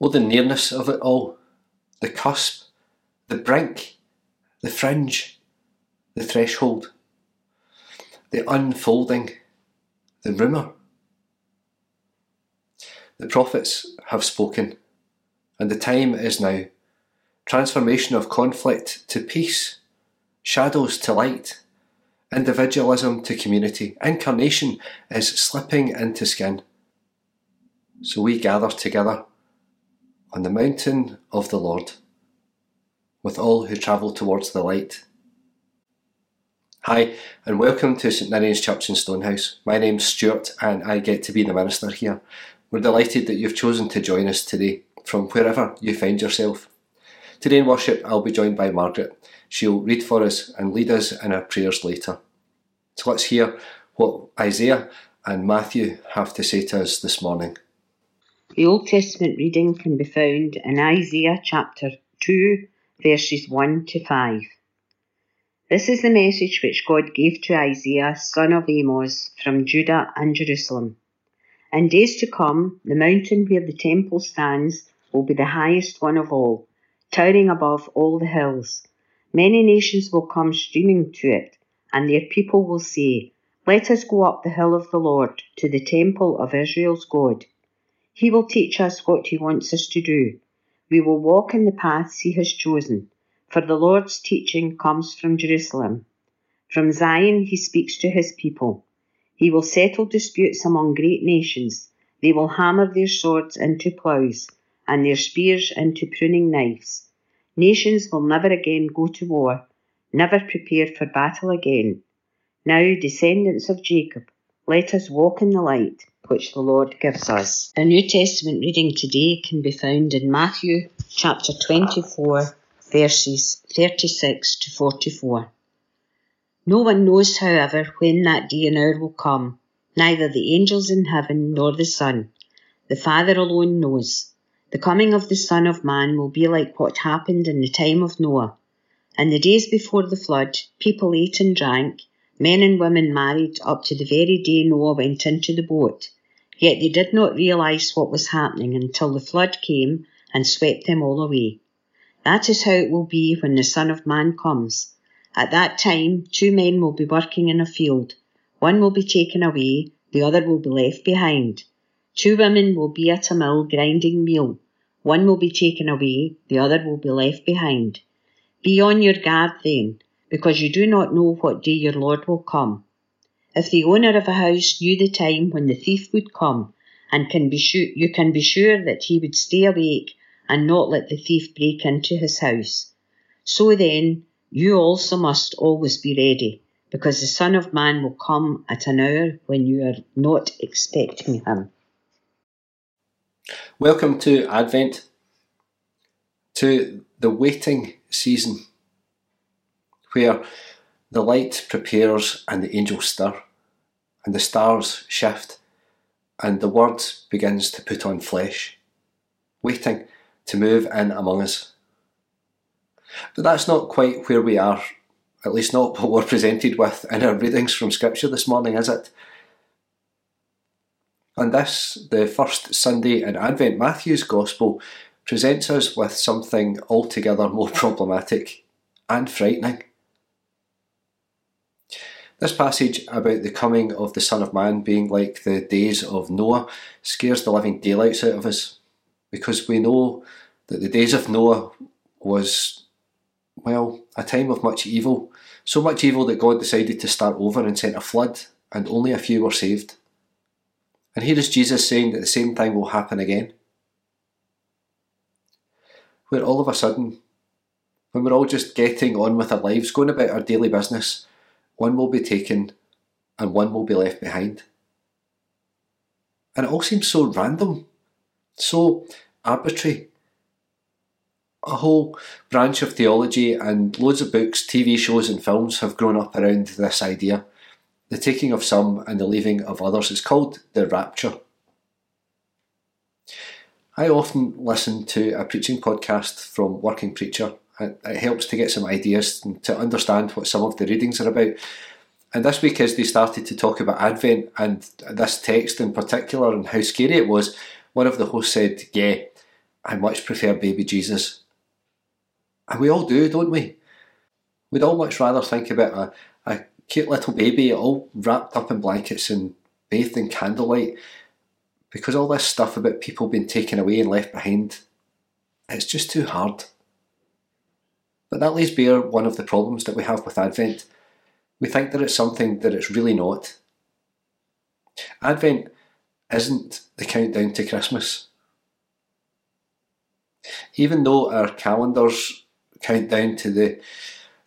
Oh, the nearness of it all, the cusp, the brink, the fringe, the threshold, the unfolding, the rumour. The prophets have spoken, and the time is now. Transformation of conflict to peace, shadows to light, individualism to community. Incarnation is slipping into skin. So we gather together on the mountain of the Lord with all who travel towards the light. Hi, and welcome to St Ninian's Church in Stonehouse. My name's Stuart, and I get to be the minister here. We're delighted that you've chosen to join us today from wherever you find yourself. Today in worship, I'll be joined by Margaret. She'll read for us and lead us in our prayers later. So let's hear what Isaiah and Matthew have to say to us this morning. The Old Testament reading can be found in Isaiah chapter 2, verses 1 to 5. This is the message which God gave to Isaiah, son of Amos, from Judah and Jerusalem. In days to come, the mountain where the temple stands will be the highest one of all, towering above all the hills. Many nations will come streaming to it, and their people will say, Let us go up the hill of the Lord, to the temple of Israel's God. He will teach us what he wants us to do. We will walk in the paths he has chosen, for the Lord's teaching comes from Jerusalem. From Zion he speaks to his people. He will settle disputes among great nations. They will hammer their swords into ploughs and their spears into pruning knives. Nations will never again go to war, never prepare for battle again. Now, descendants of Jacob, let us walk in the light which the Lord gives us. Our New Testament reading today can be found in Matthew chapter 24, verses 36 to 44. No one knows, however, when that day and hour will come, neither the angels in heaven nor the Son. The Father alone knows. The coming of the Son of Man will be like what happened in the time of Noah. In the days before the flood, people ate and drank, men and women married up to the very day Noah went into the boat. Yet they did not realize what was happening until the flood came and swept them all away. That is how it will be when the Son of Man comes. At that time, two men will be working in a field. One will be taken away, the other will be left behind. Two women will be at a mill grinding meal. One will be taken away, the other will be left behind. Be on your guard then, because you do not know what day your Lord will come. If the owner of a house knew the time when the thief would come, and can be sure, you can be sure that he would stay awake and not let the thief break into his house. So then, you also must always be ready, because the Son of Man will come at an hour when you are not expecting him. Welcome to Advent, to the waiting season, where the light prepares and the angels stir, and the stars shift, and the Word begins to put on flesh, waiting to move in among us. But that's not quite where we are, at least not what we're presented with in our readings from Scripture this morning, is it? And this, the first Sunday in Advent, Matthew's Gospel presents us with something altogether more problematic and frightening. This passage about the coming of the Son of Man being like the days of Noah scares the living daylights out of us because we know that the days of Noah was well, a time of much evil. So much evil that God decided to start over and sent a flood, and only a few were saved. And here is Jesus saying that the same thing will happen again. Where all of a sudden, when we're all just getting on with our lives, going about our daily business, one will be taken and one will be left behind. And it all seems so random, so arbitrary a whole branch of theology and loads of books, TV shows, and films have grown up around this idea. The taking of some and the leaving of others is called the rapture. I often listen to a preaching podcast from Working Preacher. It helps to get some ideas and to understand what some of the readings are about. And this week, as they started to talk about Advent and this text in particular and how scary it was, one of the hosts said, Yeah, I much prefer baby Jesus. And we all do, don't we? We'd all much rather think about a, a cute little baby all wrapped up in blankets and bathed in candlelight because all this stuff about people being taken away and left behind, it's just too hard. But that lays bare one of the problems that we have with Advent. We think that it's something that it's really not. Advent isn't the countdown to Christmas. Even though our calendars count down to the,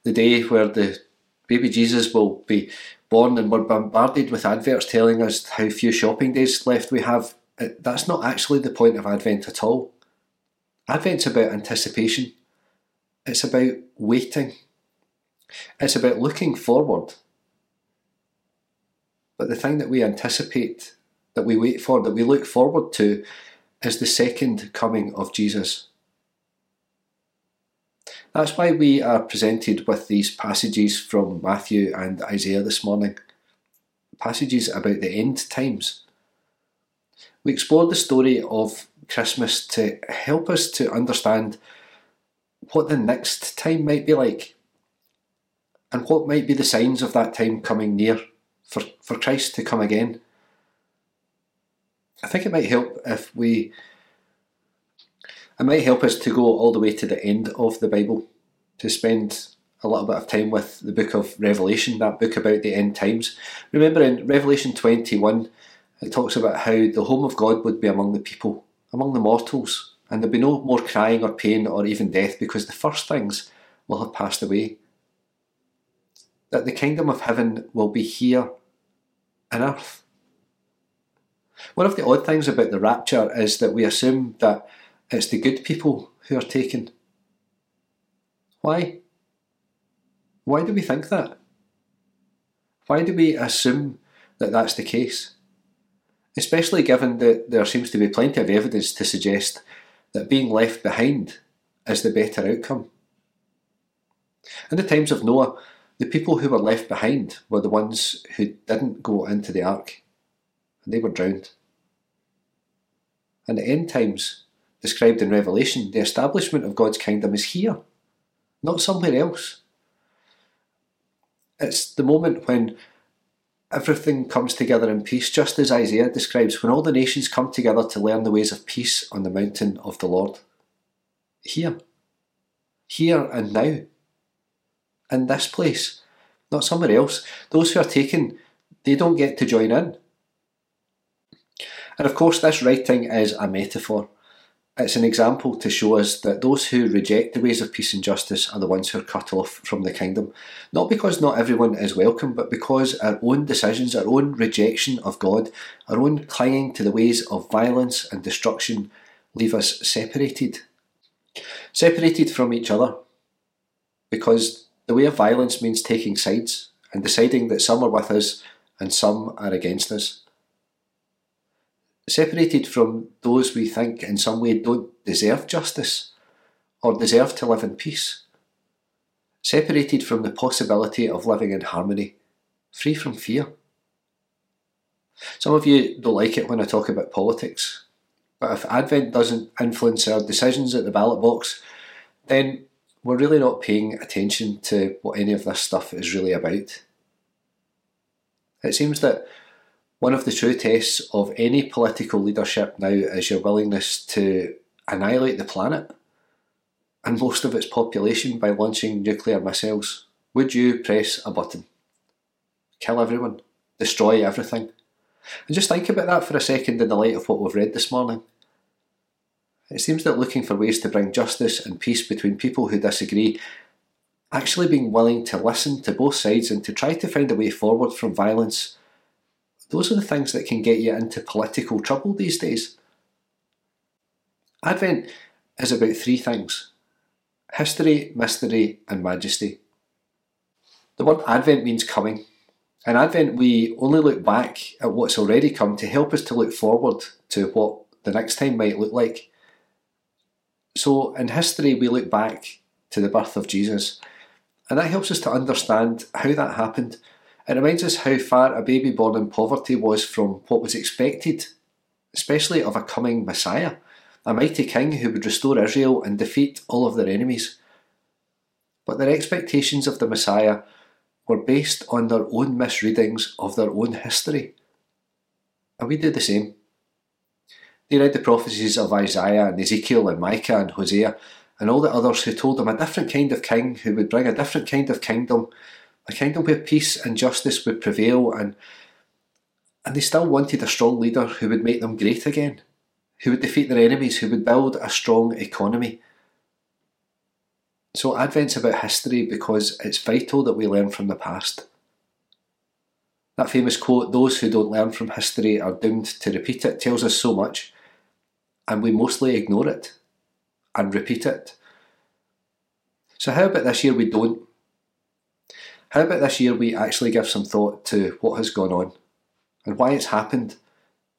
the day where the baby Jesus will be born and we're bombarded with adverts telling us how few shopping days left we have, uh, that's not actually the point of Advent at all. Advent's about anticipation. It's about waiting. It's about looking forward. But the thing that we anticipate, that we wait for, that we look forward to, is the second coming of Jesus. That's why we are presented with these passages from Matthew and Isaiah this morning. Passages about the end times. We explore the story of Christmas to help us to understand what the next time might be like and what might be the signs of that time coming near for, for Christ to come again. I think it might help if we it might help us to go all the way to the end of the Bible, to spend a little bit of time with the book of Revelation, that book about the end times. Remember in Revelation 21, it talks about how the home of God would be among the people, among the mortals, and there'll be no more crying or pain or even death because the first things will have passed away. That the kingdom of heaven will be here on earth. One of the odd things about the rapture is that we assume that it's the good people who are taken. Why? Why do we think that? Why do we assume that that's the case? Especially given that there seems to be plenty of evidence to suggest that being left behind is the better outcome. In the times of Noah, the people who were left behind were the ones who didn't go into the ark, and they were drowned. In the end times, described in Revelation, the establishment of God's kingdom is here, not somewhere else. It's the moment when everything comes together in peace, just as Isaiah describes, when all the nations come together to learn the ways of peace on the mountain of the Lord. Here. Here and now. In this place. Not somewhere else. Those who are taken, they don't get to join in. And of course, this writing is a metaphor. It's an example to show us that those who reject the ways of peace and justice are the ones who are cut off from the kingdom. Not because not everyone is welcome, but because our own decisions, our own rejection of God, our own clinging to the ways of violence and destruction leave us separated. Separated from each other. Because the way of violence means taking sides and deciding that some are with us and some are against us separated from those we think in some way don't deserve justice or deserve to live in peace, separated from the possibility of living in harmony, free from fear. Some of you don't like it when I talk about politics, but if Advent doesn't influence our decisions at the ballot box, then we're really not paying attention to what any of this stuff is really about. It seems that one of the true tests of any political leadership now is your willingness to annihilate the planet and most of its population by launching nuclear missiles. Would you press a button? Kill everyone? Destroy everything? And just think about that for a second in the light of what we've read this morning. It seems that looking for ways to bring justice and peace between people who disagree, actually being willing to listen to both sides and to try to find a way forward from violence those are the things that can get you into political trouble these days. Advent is about three things history, mystery, and majesty. The word Advent means coming. In Advent, we only look back at what's already come to help us to look forward to what the next time might look like. So, in history, we look back to the birth of Jesus, and that helps us to understand how that happened it reminds us how far a baby born in poverty was from what was expected, especially of a coming Messiah. a mighty king who would restore Israel and defeat all of their enemies. But their expectations of the Messiah were based on their own misreadings of their own history. And we do the same. They read the prophecies of Isaiah and Ezekiel and Micah and Hosea and all the others who told them a different kind of king who would bring a different kind of kingdom, a kingdom where peace and justice would prevail and and they still wanted a strong leader who would make them great again, who would defeat their enemies, who would build a strong economy. So Advent's about history because it's vital that we learn from the past. That famous quote, those who don't learn from history are doomed to repeat it, tells us so much, and we mostly ignore it and repeat it. So, how about this year we don't? How about this year we actually give some thought to what has gone on and why it's happened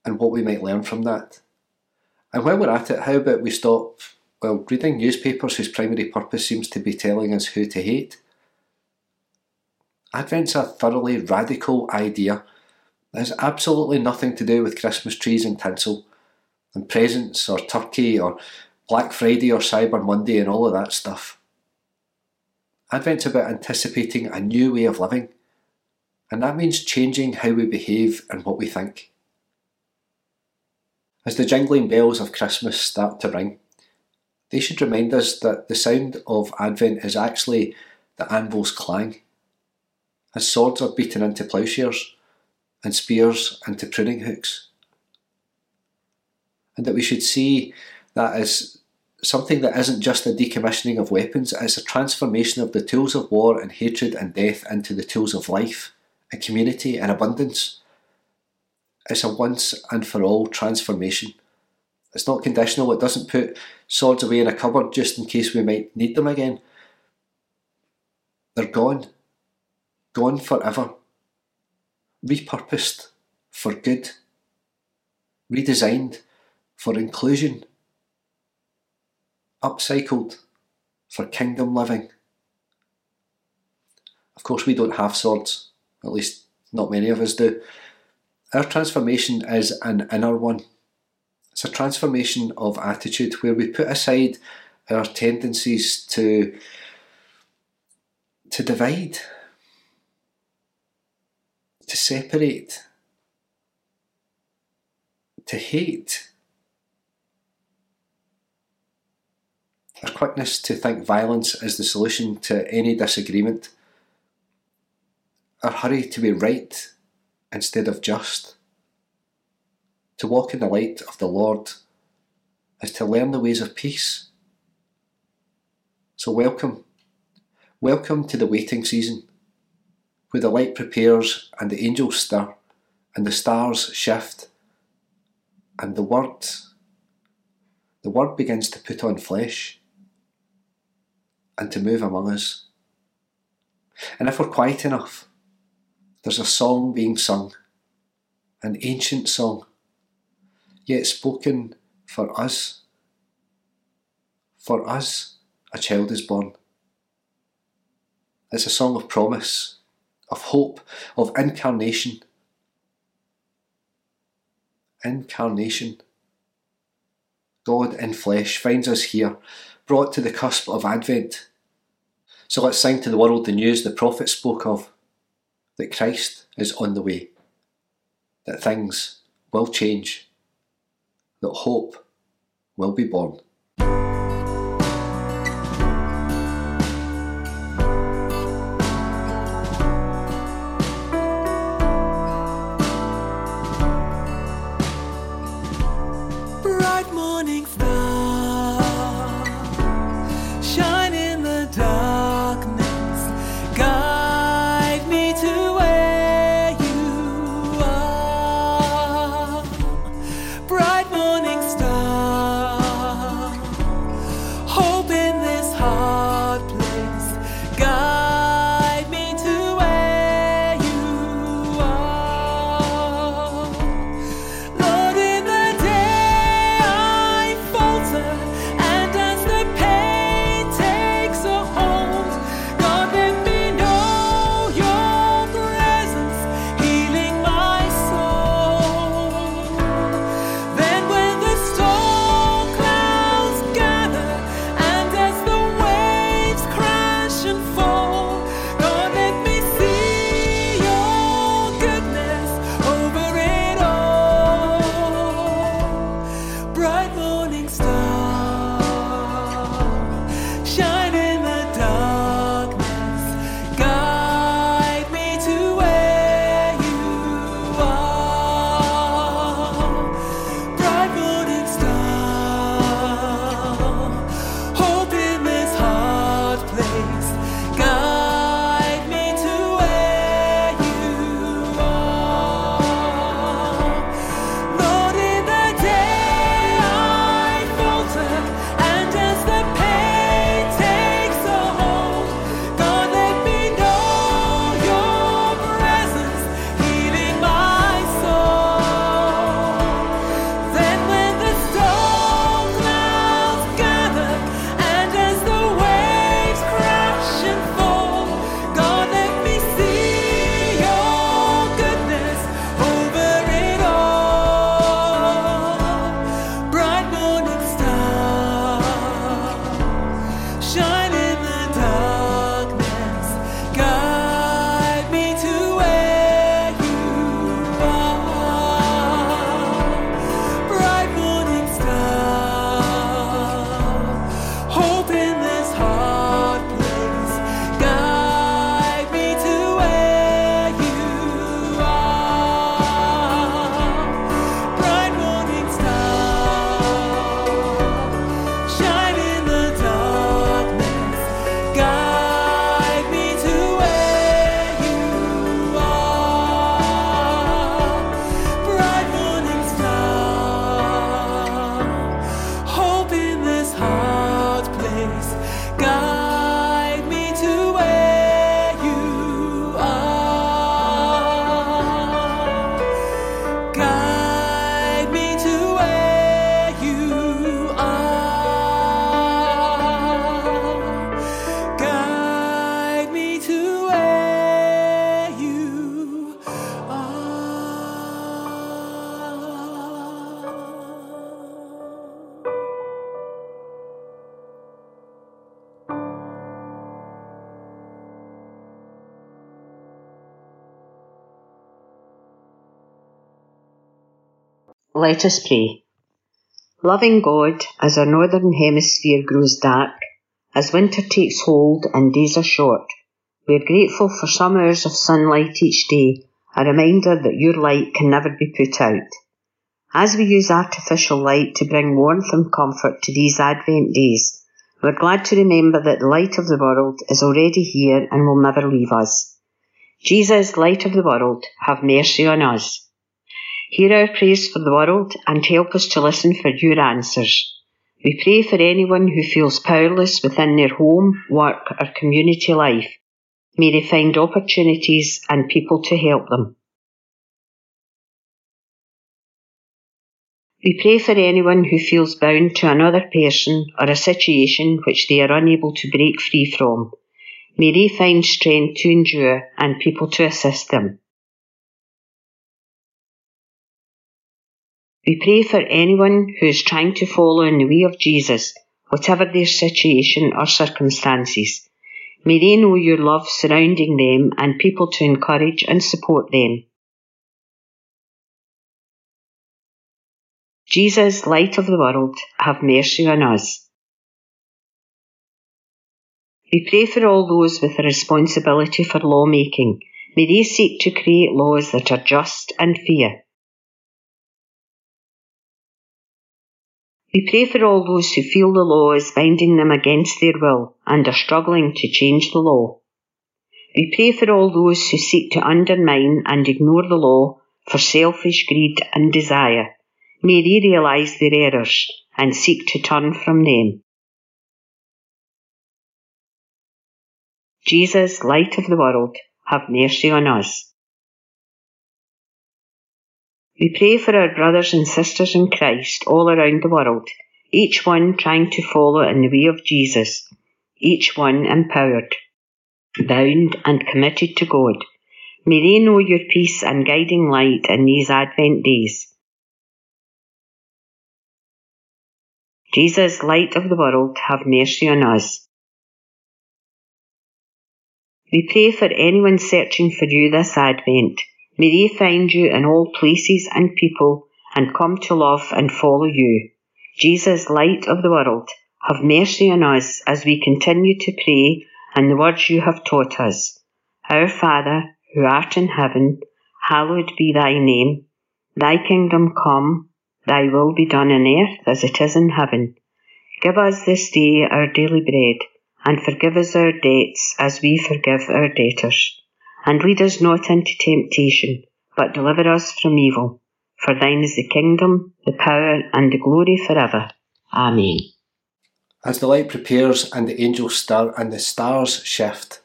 and what we might learn from that? And while we're at it, how about we stop, well, reading newspapers whose primary purpose seems to be telling us who to hate? Advent's a thoroughly radical idea that has absolutely nothing to do with Christmas trees and tinsel, and presents or turkey or Black Friday or Cyber Monday and all of that stuff. Advent's about anticipating a new way of living, and that means changing how we behave and what we think. As the jingling bells of Christmas start to ring, they should remind us that the sound of Advent is actually the anvil's clang as swords are beaten into ploughshares and spears into pruning hooks. And that we should see that as something that isn't just a decommissioning of weapons, it's a transformation of the tools of war and hatred and death into the tools of life and community and abundance. It's a once and for all transformation. It's not conditional, it doesn't put swords away in a cupboard just in case we might need them again. They're gone gone forever, repurposed for good, redesigned for inclusion, upcycled for kingdom living. Of course, we don't have swords, at least not many of us do. Our transformation is an inner one. It's a transformation of attitude where we put aside our tendencies to to divide to separate, to hate. Our quickness to think violence is the solution to any disagreement. Our hurry to be right instead of just. To walk in the light of the Lord is to learn the ways of peace. So, welcome. Welcome to the waiting season where the light prepares and the angels stir and the stars shift and the word the word begins to put on flesh and to move among us. And if we're quiet enough, there's a song being sung, an ancient song, yet spoken for us. For us, a child is born. It's a song of promise of hope, of incarnation. Incarnation. God in flesh finds us here, brought to the cusp of Advent. So let's sing to the world the news the prophet spoke of that Christ is on the way, that things will change, that hope will be born. love. Let us pray. Loving God, as our northern hemisphere grows dark, as winter takes hold and days are short, we are grateful for some hours of sunlight each day, a reminder that your light can never be put out. As we use artificial light to bring warmth and comfort to these Advent days, we're glad to remember that the light of the world is already here and will never leave us. Jesus, light of the world, have mercy on us. Hear our prayers for the world and help us to listen for your answers. We pray for anyone who feels powerless within their home, work, or community life. May they find opportunities and people to help them. We pray for anyone who feels bound to another person or a situation which they are unable to break free from. May they find strength to endure and people to assist them. We pray for anyone who is trying to follow in the way of Jesus, whatever their situation or circumstances. May they know your love surrounding them and people to encourage and support them. Jesus, light of the world, have mercy on us. We pray for all those with a responsibility for lawmaking. May they seek to create laws that are just and fair. We pray for all those who feel the law is binding them against their will and are struggling to change the law. We pray for all those who seek to undermine and ignore the law for selfish greed and desire. May they realise their errors and seek to turn from them. Jesus, light of the world, have mercy on us. We pray for our brothers and sisters in Christ all around the world, each one trying to follow in the way of Jesus, each one empowered, bound and committed to God. May they know your peace and guiding light in these Advent days. Jesus, light of the world, have mercy on us. We pray for anyone searching for you this Advent May they find you in all places and people and come to love and follow you. Jesus, light of the world, have mercy on us as we continue to pray and the words you have taught us. Our Father, who art in heaven, hallowed be thy name. Thy kingdom come, thy will be done on earth as it is in heaven. Give us this day our daily bread, and forgive us our debts as we forgive our debtors and lead us not into temptation, but deliver us from evil. For thine is the kingdom, the power, and the glory forever. Amen. As the light prepares and the angels stir and the stars shift,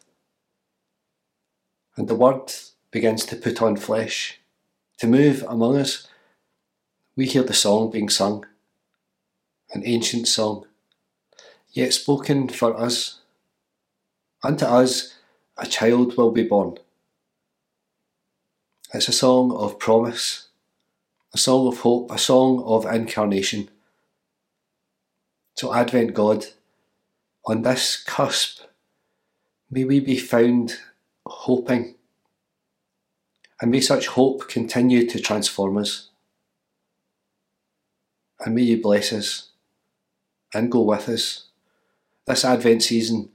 and the Word begins to put on flesh, to move among us, we hear the song being sung, an ancient song, yet spoken for us. Unto us a child will be born. It's a song of promise, a song of hope, a song of incarnation. So, Advent God, on this cusp, may we be found hoping, and may such hope continue to transform us. And may you bless us and go with us this Advent season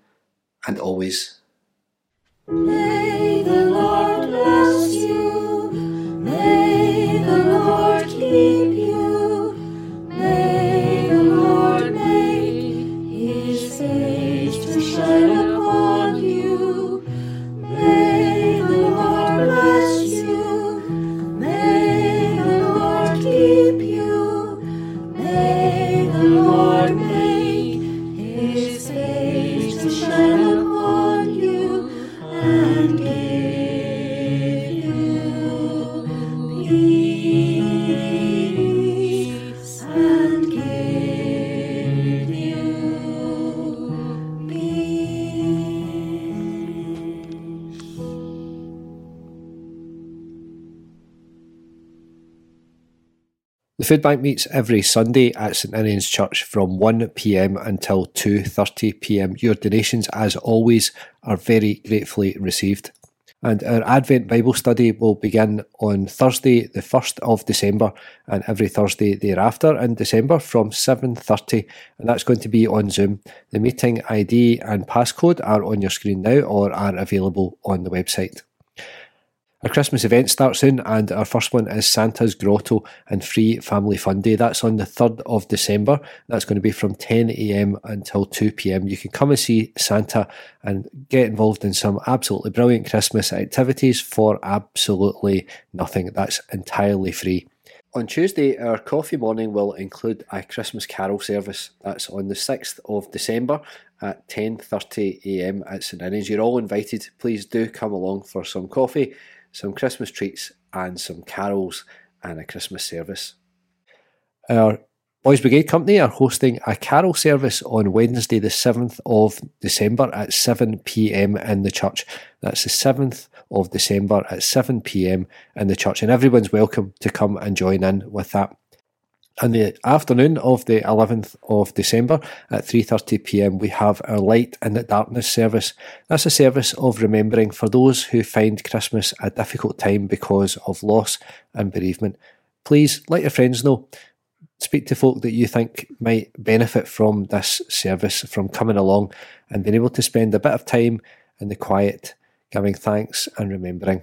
and always. The Food Bank meets every Sunday at St Ninian's Church from 1pm until 2.30pm. Your donations, as always, are very gratefully received. And our Advent Bible study will begin on Thursday, the 1st of December, and every Thursday thereafter in December from 7.30, and that's going to be on Zoom. The meeting ID and passcode are on your screen now or are available on the website. Our Christmas event starts soon, and our first one is Santa's Grotto and Free Family Fun Day. That's on the 3rd of December. That's going to be from 10am until 2pm. You can come and see Santa and get involved in some absolutely brilliant Christmas activities for absolutely nothing. That's entirely free. On Tuesday, our coffee morning will include a Christmas carol service. That's on the 6th of December at 10.30am at St Ninians. You're all invited. Please do come along for some coffee, some Christmas treats and some carols and a Christmas service. Our Boys Brigade Company are hosting a carol service on Wednesday, the 7th of December at 7pm in the church. That's the 7th of December at 7pm in the church, and everyone's welcome to come and join in with that. In the afternoon of the 11th of December at 3.30pm, we have our Light in the Darkness service. That's a service of remembering for those who find Christmas a difficult time because of loss and bereavement. Please let your friends know speak to folk that you think might benefit from this service, from coming along and being able to spend a bit of time in the quiet, giving thanks and remembering.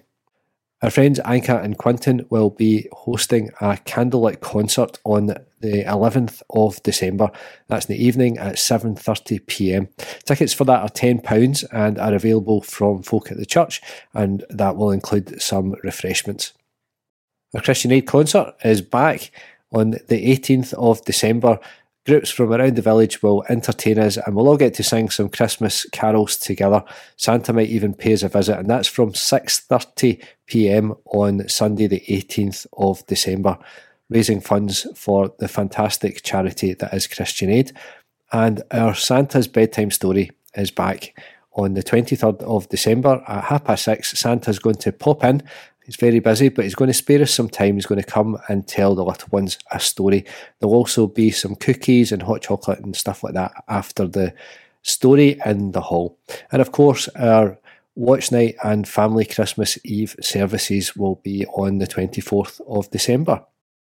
Our friends Anka and Quinton will be hosting a candlelit concert on the 11th of December. That's in the evening at 7:30 p.m. Tickets for that are £10 and are available from folk at the church and that will include some refreshments. Our Christian Aid concert is back on the 18th of December. Groups from around the village will entertain us and we'll all get to sing some Christmas carols together. Santa might even pay us a visit and that's from 6.30pm on Sunday the 18th of December, raising funds for the fantastic charity that is Christian Aid. And our Santa's Bedtime Story is back on the 23rd of December at half past six. Santa's going to pop in He's very busy, but he's going to spare us some time. He's going to come and tell the little ones a story. There'll also be some cookies and hot chocolate and stuff like that after the story in the hall. And of course, our watch night and family Christmas Eve services will be on the 24th of December.